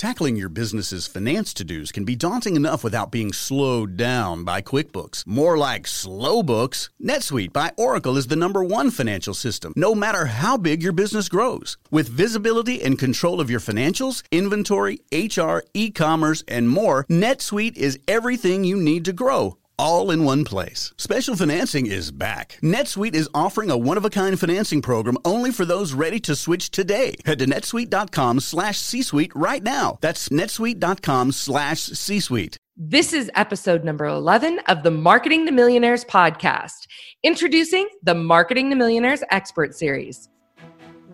Tackling your business's finance to dos can be daunting enough without being slowed down by QuickBooks. More like slow books. NetSuite by Oracle is the number one financial system, no matter how big your business grows. With visibility and control of your financials, inventory, HR, e commerce, and more, NetSuite is everything you need to grow all in one place. Special financing is back. NetSuite is offering a one-of-a-kind financing program only for those ready to switch today. Head to netsuite.com slash C-Suite right now. That's netsuite.com slash C-Suite. This is episode number 11 of the Marketing to Millionaires podcast, introducing the Marketing to Millionaires Expert Series.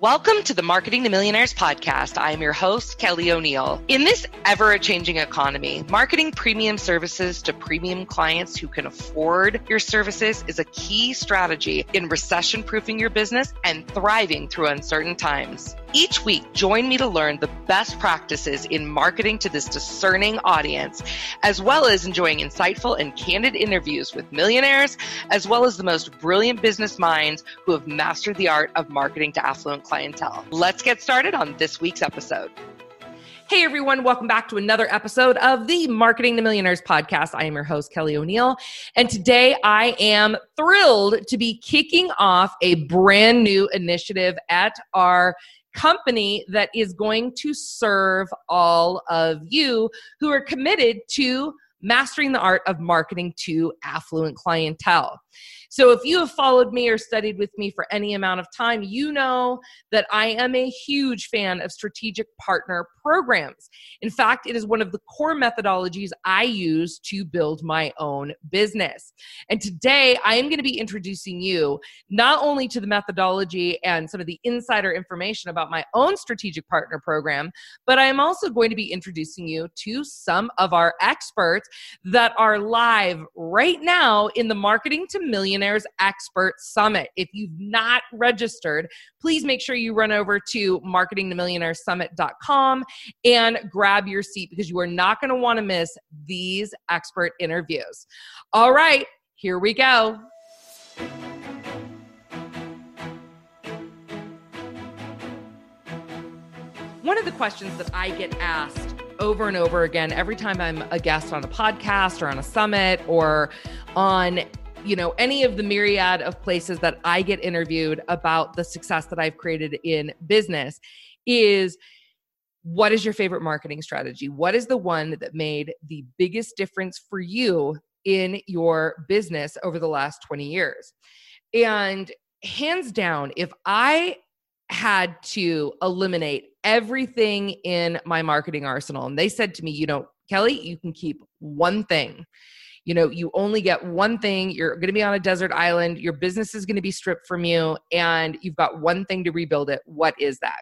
Welcome to the Marketing to Millionaires podcast. I am your host, Kelly O'Neill. In this ever changing economy, marketing premium services to premium clients who can afford your services is a key strategy in recession proofing your business and thriving through uncertain times. Each week, join me to learn the best practices in marketing to this discerning audience, as well as enjoying insightful and candid interviews with millionaires, as well as the most brilliant business minds who have mastered the art of marketing to affluent clientele. Let's get started on this week's episode. Hey everyone, welcome back to another episode of the Marketing to Millionaires podcast. I am your host, Kelly O'Neill, and today I am thrilled to be kicking off a brand new initiative at our company that is going to serve all of you who are committed to mastering the art of marketing to affluent clientele. So, if you have followed me or studied with me for any amount of time, you know that I am a huge fan of strategic partner programs. In fact, it is one of the core methodologies I use to build my own business. And today, I am going to be introducing you not only to the methodology and some of the insider information about my own strategic partner program, but I am also going to be introducing you to some of our experts that are live right now in the Marketing to Million Millionaires Expert Summit. If you've not registered, please make sure you run over to marketingtomillionairesummit.com and grab your seat because you are not going to want to miss these expert interviews. All right, here we go. One of the questions that I get asked over and over again every time I'm a guest on a podcast or on a summit or on you know, any of the myriad of places that I get interviewed about the success that I've created in business is what is your favorite marketing strategy? What is the one that made the biggest difference for you in your business over the last 20 years? And hands down, if I had to eliminate everything in my marketing arsenal, and they said to me, you know, Kelly, you can keep one thing you know you only get one thing you're going to be on a desert island your business is going to be stripped from you and you've got one thing to rebuild it what is that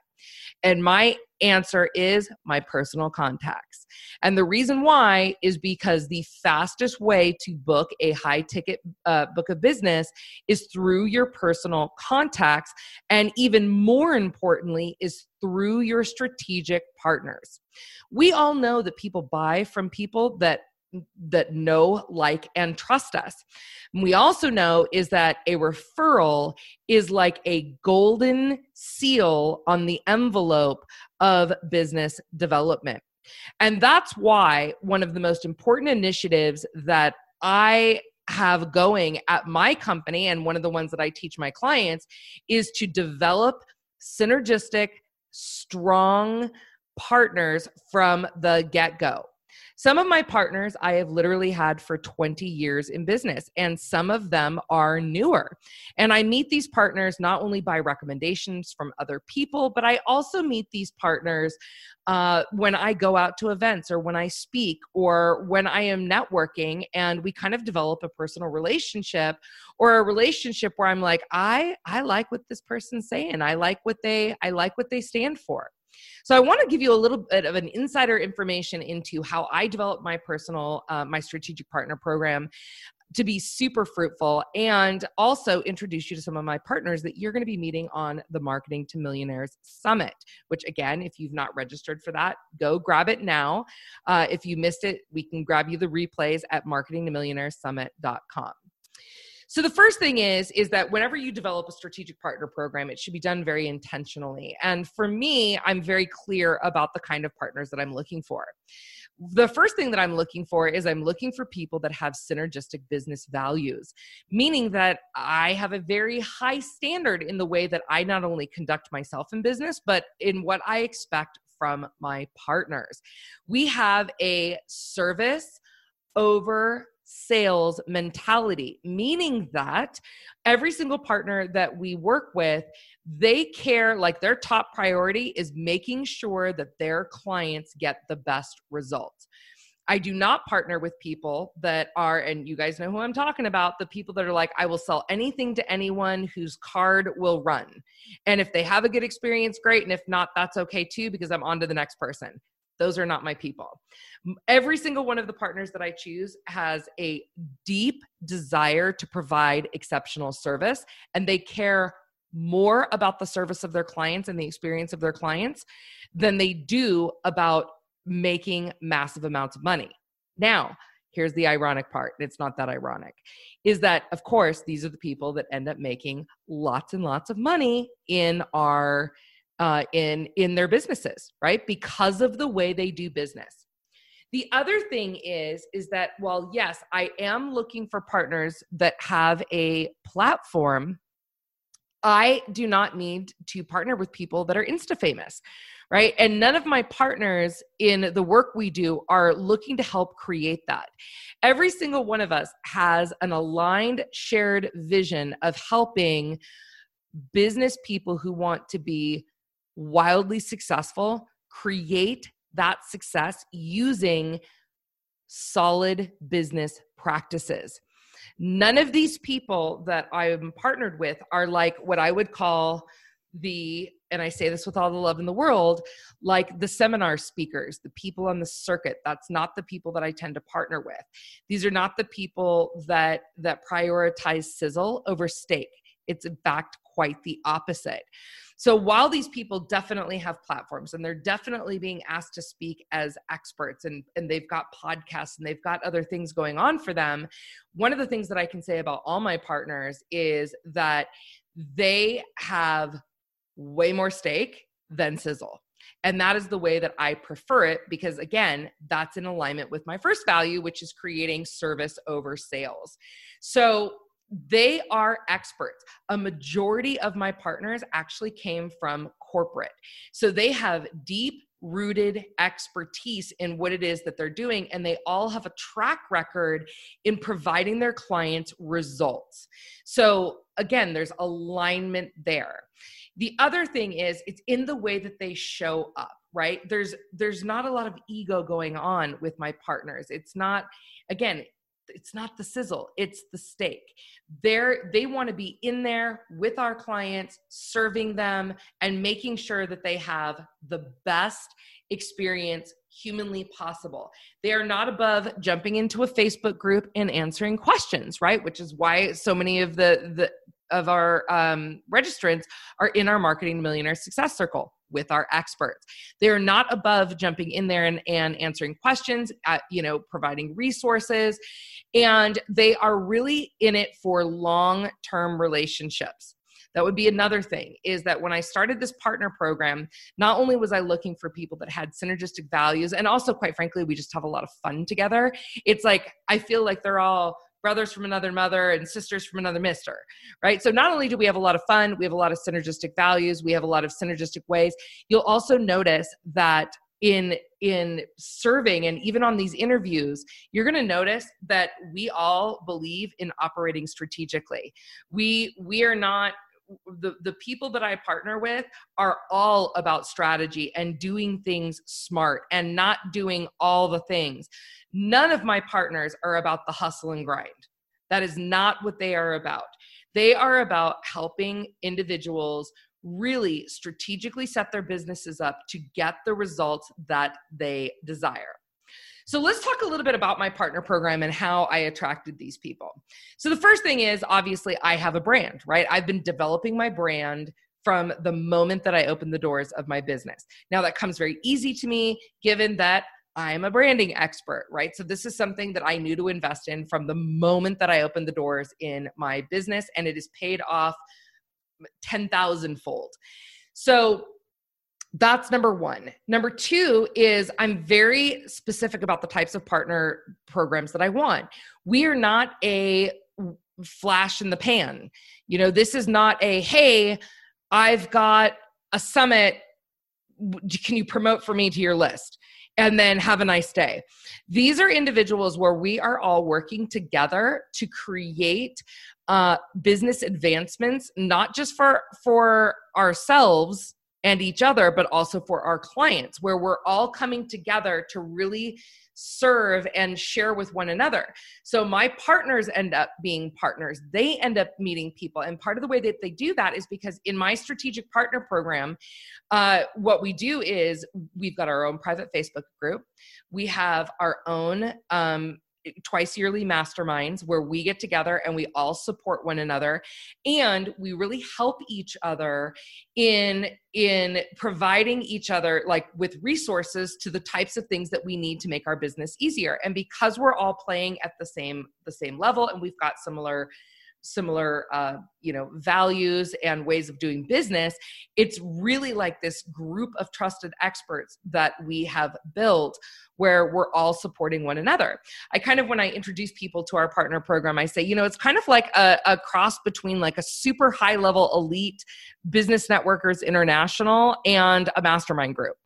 and my answer is my personal contacts. And the reason why is because the fastest way to book a high ticket uh, book of business is through your personal contacts. And even more importantly, is through your strategic partners. We all know that people buy from people that that know, like, and trust us. And we also know is that a referral is like a golden seal on the envelope of business development. And that's why one of the most important initiatives that I have going at my company and one of the ones that I teach my clients is to develop synergistic, strong partners from the get go. Some of my partners I have literally had for 20 years in business, and some of them are newer. And I meet these partners not only by recommendations from other people, but I also meet these partners uh, when I go out to events or when I speak or when I am networking, and we kind of develop a personal relationship or a relationship where I'm like, I I like what this person's saying. I like what they I like what they stand for. So I want to give you a little bit of an insider information into how I developed my personal, uh, my strategic partner program to be super fruitful and also introduce you to some of my partners that you're going to be meeting on the Marketing to Millionaires Summit, which again, if you've not registered for that, go grab it now. Uh, if you missed it, we can grab you the replays at marketingtomillionairesummit.com. So the first thing is is that whenever you develop a strategic partner program, it should be done very intentionally. And for me, I'm very clear about the kind of partners that I'm looking for. The first thing that I'm looking for is I'm looking for people that have synergistic business values, meaning that I have a very high standard in the way that I not only conduct myself in business, but in what I expect from my partners. We have a service over sales mentality, meaning that every single partner that we work with, they care like their top priority is making sure that their clients get the best results. I do not partner with people that are, and you guys know who I'm talking about, the people that are like, I will sell anything to anyone whose card will run. And if they have a good experience, great. And if not, that's okay too, because I'm on to the next person. Those are not my people. Every single one of the partners that I choose has a deep desire to provide exceptional service, and they care more about the service of their clients and the experience of their clients than they do about making massive amounts of money. Now, here's the ironic part it's not that ironic is that of course these are the people that end up making lots and lots of money in our uh, in in their businesses right? Because of the way they do business. The other thing is is that while yes i am looking for partners that have a platform. I do not need to partner with people that are insta famous right? And none of my partners in the work we do are looking to help create that. Every single one of us has an aligned shared vision of helping business people who want to be wildly successful create that success using solid business practices. None of these people that I'm partnered with are like what I would call the, and I say this with all the love in the world, like the seminar speakers, the people on the circuit. That's not the people that I tend to partner with. These are not the people that that prioritize sizzle over steak. It's in fact quite the opposite. So while these people definitely have platforms and they're definitely being asked to speak as experts and, and they've got podcasts and they've got other things going on for them, one of the things that I can say about all my partners is that they have way more stake than sizzle. And that is the way that I prefer it because, again, that's in alignment with my first value, which is creating service over sales. So, they are experts. A majority of my partners actually came from corporate. So they have deep rooted expertise in what it is that they're doing and they all have a track record in providing their clients results. So again, there's alignment there. The other thing is it's in the way that they show up, right? There's there's not a lot of ego going on with my partners. It's not again, it's not the sizzle it's the steak. They're they want to be in there with our clients serving them and making sure that they have the best experience humanly possible. They are not above jumping into a facebook group and answering questions right? Which is why so many of the the of our um, registrants are in our marketing millionaire success circle with our experts. They're not above jumping in there and, and answering questions, at, you know, providing resources, and they are really in it for long term relationships. That would be another thing is that when I started this partner program, not only was I looking for people that had synergistic values, and also, quite frankly, we just have a lot of fun together. It's like I feel like they're all brothers from another mother and sisters from another mister, right? So not only do we have a lot of fun, we have a lot of synergistic values, we have a lot of synergistic ways. You'll also notice that in in serving and even on these interviews you're going to notice that we all believe in operating strategically we we are not the the people that I partner with are all about strategy and doing things smart and not doing all the things. None of my partners are about the hustle and grind. That is not what they are about. They are about helping individuals really strategically set their businesses up to get the results that they desire. So let's talk a little bit about my partner program and how I attracted these people. So the first thing is obviously I have a brand, right? I've been developing my brand from the moment that I opened the doors of my business. Now that comes very easy to me given that I'm a branding expert, right? So this is something that I knew to invest in from the moment that I opened the doors in my business, and it is paid off 10,000 fold. So that's number one. Number two is I'm very specific about the types of partner programs that I want. We are not a flash in the pan. You know, this is not a, hey, I've got a summit. Can you promote for me to your list? And then have a nice day. These are individuals where we are all working together to create uh, business advancements, not just for for ourselves and each other, but also for our clients, where we're all coming together to really serve and share with one another. So my partners end up being partners. They end up meeting people. And part of the way that they do that is because in my strategic partner program, uh, what we do is we've got our own private Facebook group. We have our own um, twice yearly masterminds where we get together and we all support one another and we really help each other in in providing each other like with resources to the types of things that we need to make our business easier. And because we're all playing at the same the same level and we've got similar similar uh, you know values and ways of doing business it's really like this group of trusted experts that we have built where we're all supporting one another. I kind of when i introduce people to our partner program i say you know it's kind of like a, a cross between like a super high level elite business networkers international and a mastermind group.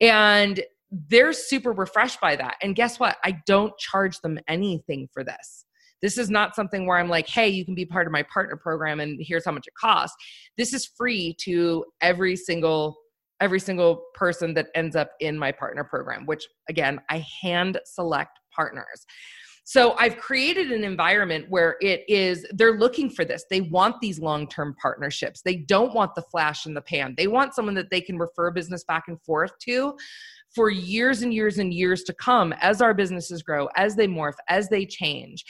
And they're super refreshed by that. And guess what? I don't charge them anything for this this is not something where I'm like, hey, you can be part of my partner program and here's how much it costs. This is free to every single every single person that ends up in my partner program, which again, I hand select partners. So I've created an environment where it is, they're looking for this. They want these long term partnerships. They don't want the flash in the pan. They want someone that they can refer business back and forth to for years and years and years to come as our businesses grow, as they morph, as they change.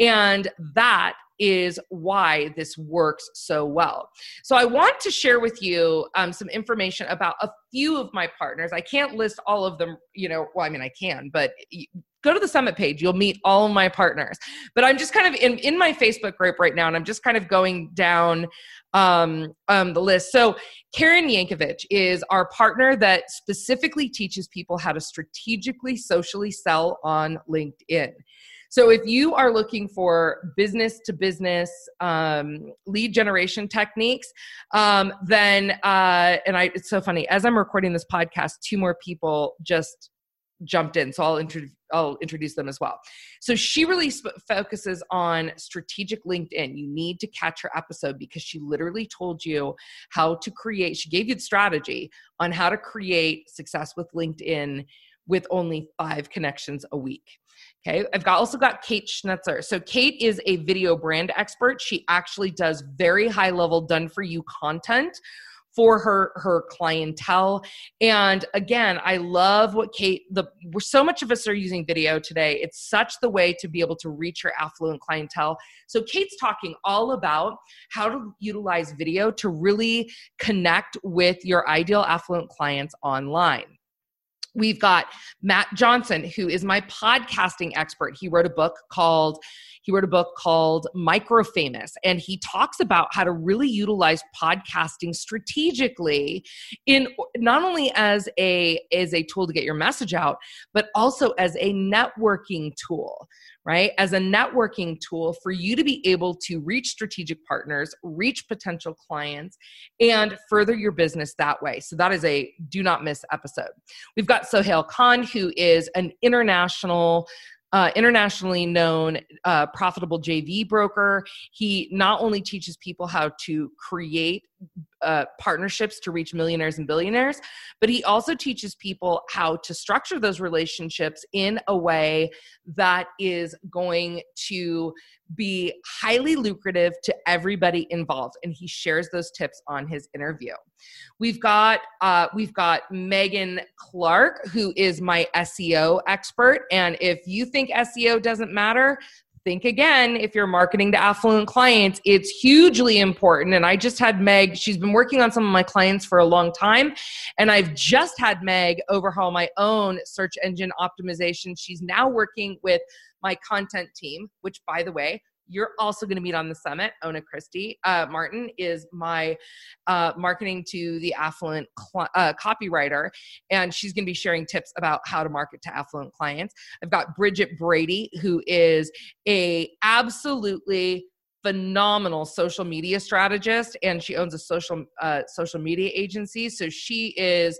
And that is why this works so well. So, I want to share with you um, some information about a few of my partners. I can't list all of them, you know, well, I mean, I can, but go to the summit page you'll meet all my partners. But i'm just kind of in, in my facebook group right now and i'm just kind of going down um, um, the list. So karen yankovich is our partner that specifically teaches people how to strategically socially sell on linkedin. So if you are looking for business to business um, lead generation techniques, um, then uh, and I it's so funny as I'm recording this podcast, two more people just jumped in so i'll, intro- I'll introduce them as well so she really sp- focuses on strategic linkedin you need to catch her episode because she literally told you how to create she gave you the strategy on how to create success with linkedin with only five connections a week Okay, I've got, also got Kate Schnetzer. So, Kate is a video brand expert. She actually does very high level, done for you content for her her clientele. And again i love what kate the so much of us are using video today. It's such the way to be able to reach your affluent clientele. So kate's talking all about how to utilize video to really connect with your ideal affluent clients online We've got Matt Johnson, who is my podcasting expert. He wrote a book called he wrote a book called Micro Famous, and he talks about how to really utilize podcasting strategically in not only as a as a tool to get your message out, but also as a networking tool right? As a networking tool for you to be able to reach strategic partners, reach potential clients, and further your business that way. So that is a do not miss episode. We've got Sohail Khan, who is an international uh, internationally known uh, profitable JV broker. He not only teaches people how to create uh, partnerships to reach millionaires and billionaires, but he also teaches people how to structure those relationships in a way that is going to be highly lucrative to everybody involved. And he shares those tips on his interview. We've got uh, we've got megan clark who is my seo expert. And if you think seo doesn't matter think again if you're marketing to affluent clients it's hugely important. And i just had meg she's been working on some of my clients for a long time. And i've just had meg overhaul my own search engine optimization. She's now working with my content team which by the way you're also going to meet on the summit. Ona Christie uh, Martin is my uh, marketing to the affluent cl- uh, copywriter, and she's going to be sharing tips about how to market to affluent clients. I've got Bridget Brady, who is a absolutely phenomenal social media strategist, and she owns a social uh, social media agency. So she is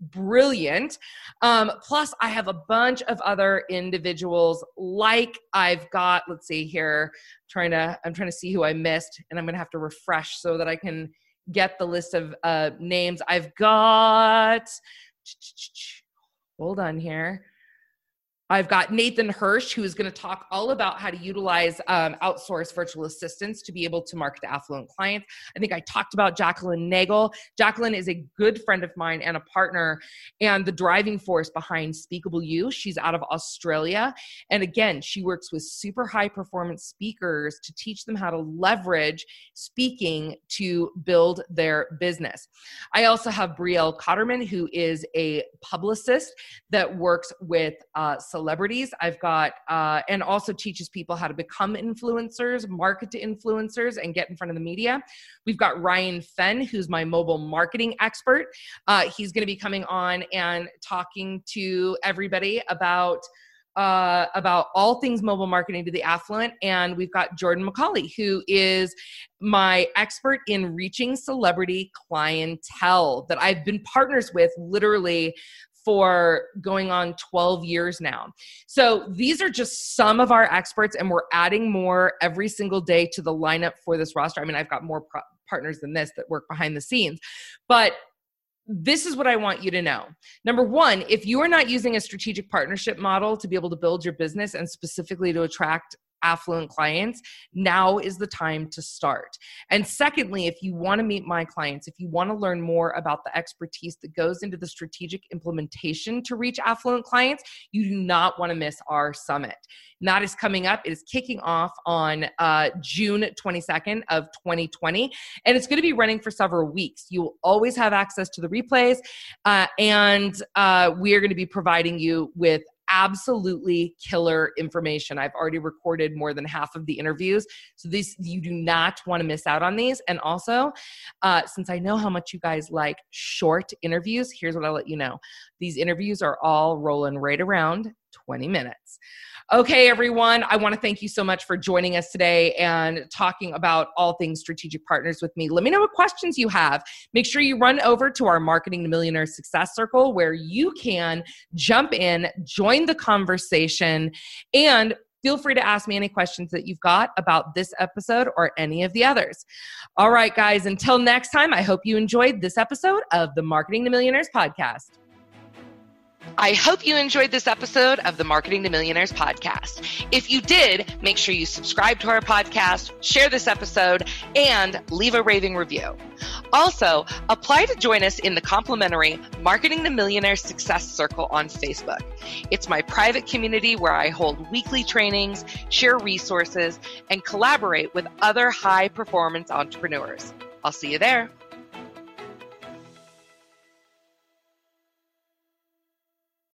brilliant. Um, plus, I have a bunch of other individuals. Like I've got, let's see here, trying to I'm trying to see who I missed, and I'm gonna have to refresh so that I can get the list of uh, names. I've got. Hold on here. I've got Nathan Hirsch, who is going to talk all about how to utilize um, outsourced virtual assistants to be able to market to affluent clients. I think I talked about Jacqueline Nagel. Jacqueline is a good friend of mine and a partner, and the driving force behind Speakable You. She's out of Australia. And again, she works with super high performance speakers to teach them how to leverage speaking to build their business. I also have Brielle Cotterman, who is a publicist that works with uh, celebrities. I've got, uh, and also teaches people how to become influencers, market to influencers, and get in front of the media. We've got Ryan Fenn, who's my mobile marketing expert. Uh, he's going to be coming on and talking to everybody about. Uh, about all things mobile marketing to the affluent. And we've got Jordan McAuley, who is my expert in reaching celebrity clientele that I've been partners with literally for going on 12 years now. So these are just some of our experts, and we're adding more every single day to the lineup for this roster. I mean, I've got more pro- partners than this that work behind the scenes, but this is what I want you to know. Number one, if you are not using a strategic partnership model to be able to build your business and specifically to attract affluent clients, now is the time to start. And secondly, if you want to meet my clients, if you want to learn more about the expertise that goes into the strategic implementation to reach affluent clients, you do not want to miss our summit. And that is coming up. It is kicking off on uh, June 22nd of 2020, and it's going to be running for several weeks. You will always have access to the replays, uh, and uh, we are going to be providing you with absolutely killer information. I've already recorded more than half of the interviews. So these you do not want to miss out on these. And also, uh, since I know how much you guys like short interviews, here's what I'll let you know. These interviews are all rolling right around 20 minutes. Okay, everyone, I want to thank you so much for joining us today and talking about all things strategic partners with me. Let me know what questions you have. Make sure you run over to our Marketing to Millionaire Success Circle where you can jump in, join the conversation, and feel free to ask me any questions that you've got about this episode or any of the others. All right, guys, until next time, I hope you enjoyed this episode of the Marketing to Millionaires podcast. I hope you enjoyed this episode of the Marketing to Millionaires podcast. If you did, make sure you subscribe to our podcast, share this episode, and leave a raving review. Also, apply to join us in the complimentary Marketing to Millionaires Success Circle on Facebook. It's my private community where I hold weekly trainings, share resources, and collaborate with other high performance entrepreneurs. I'll see you there.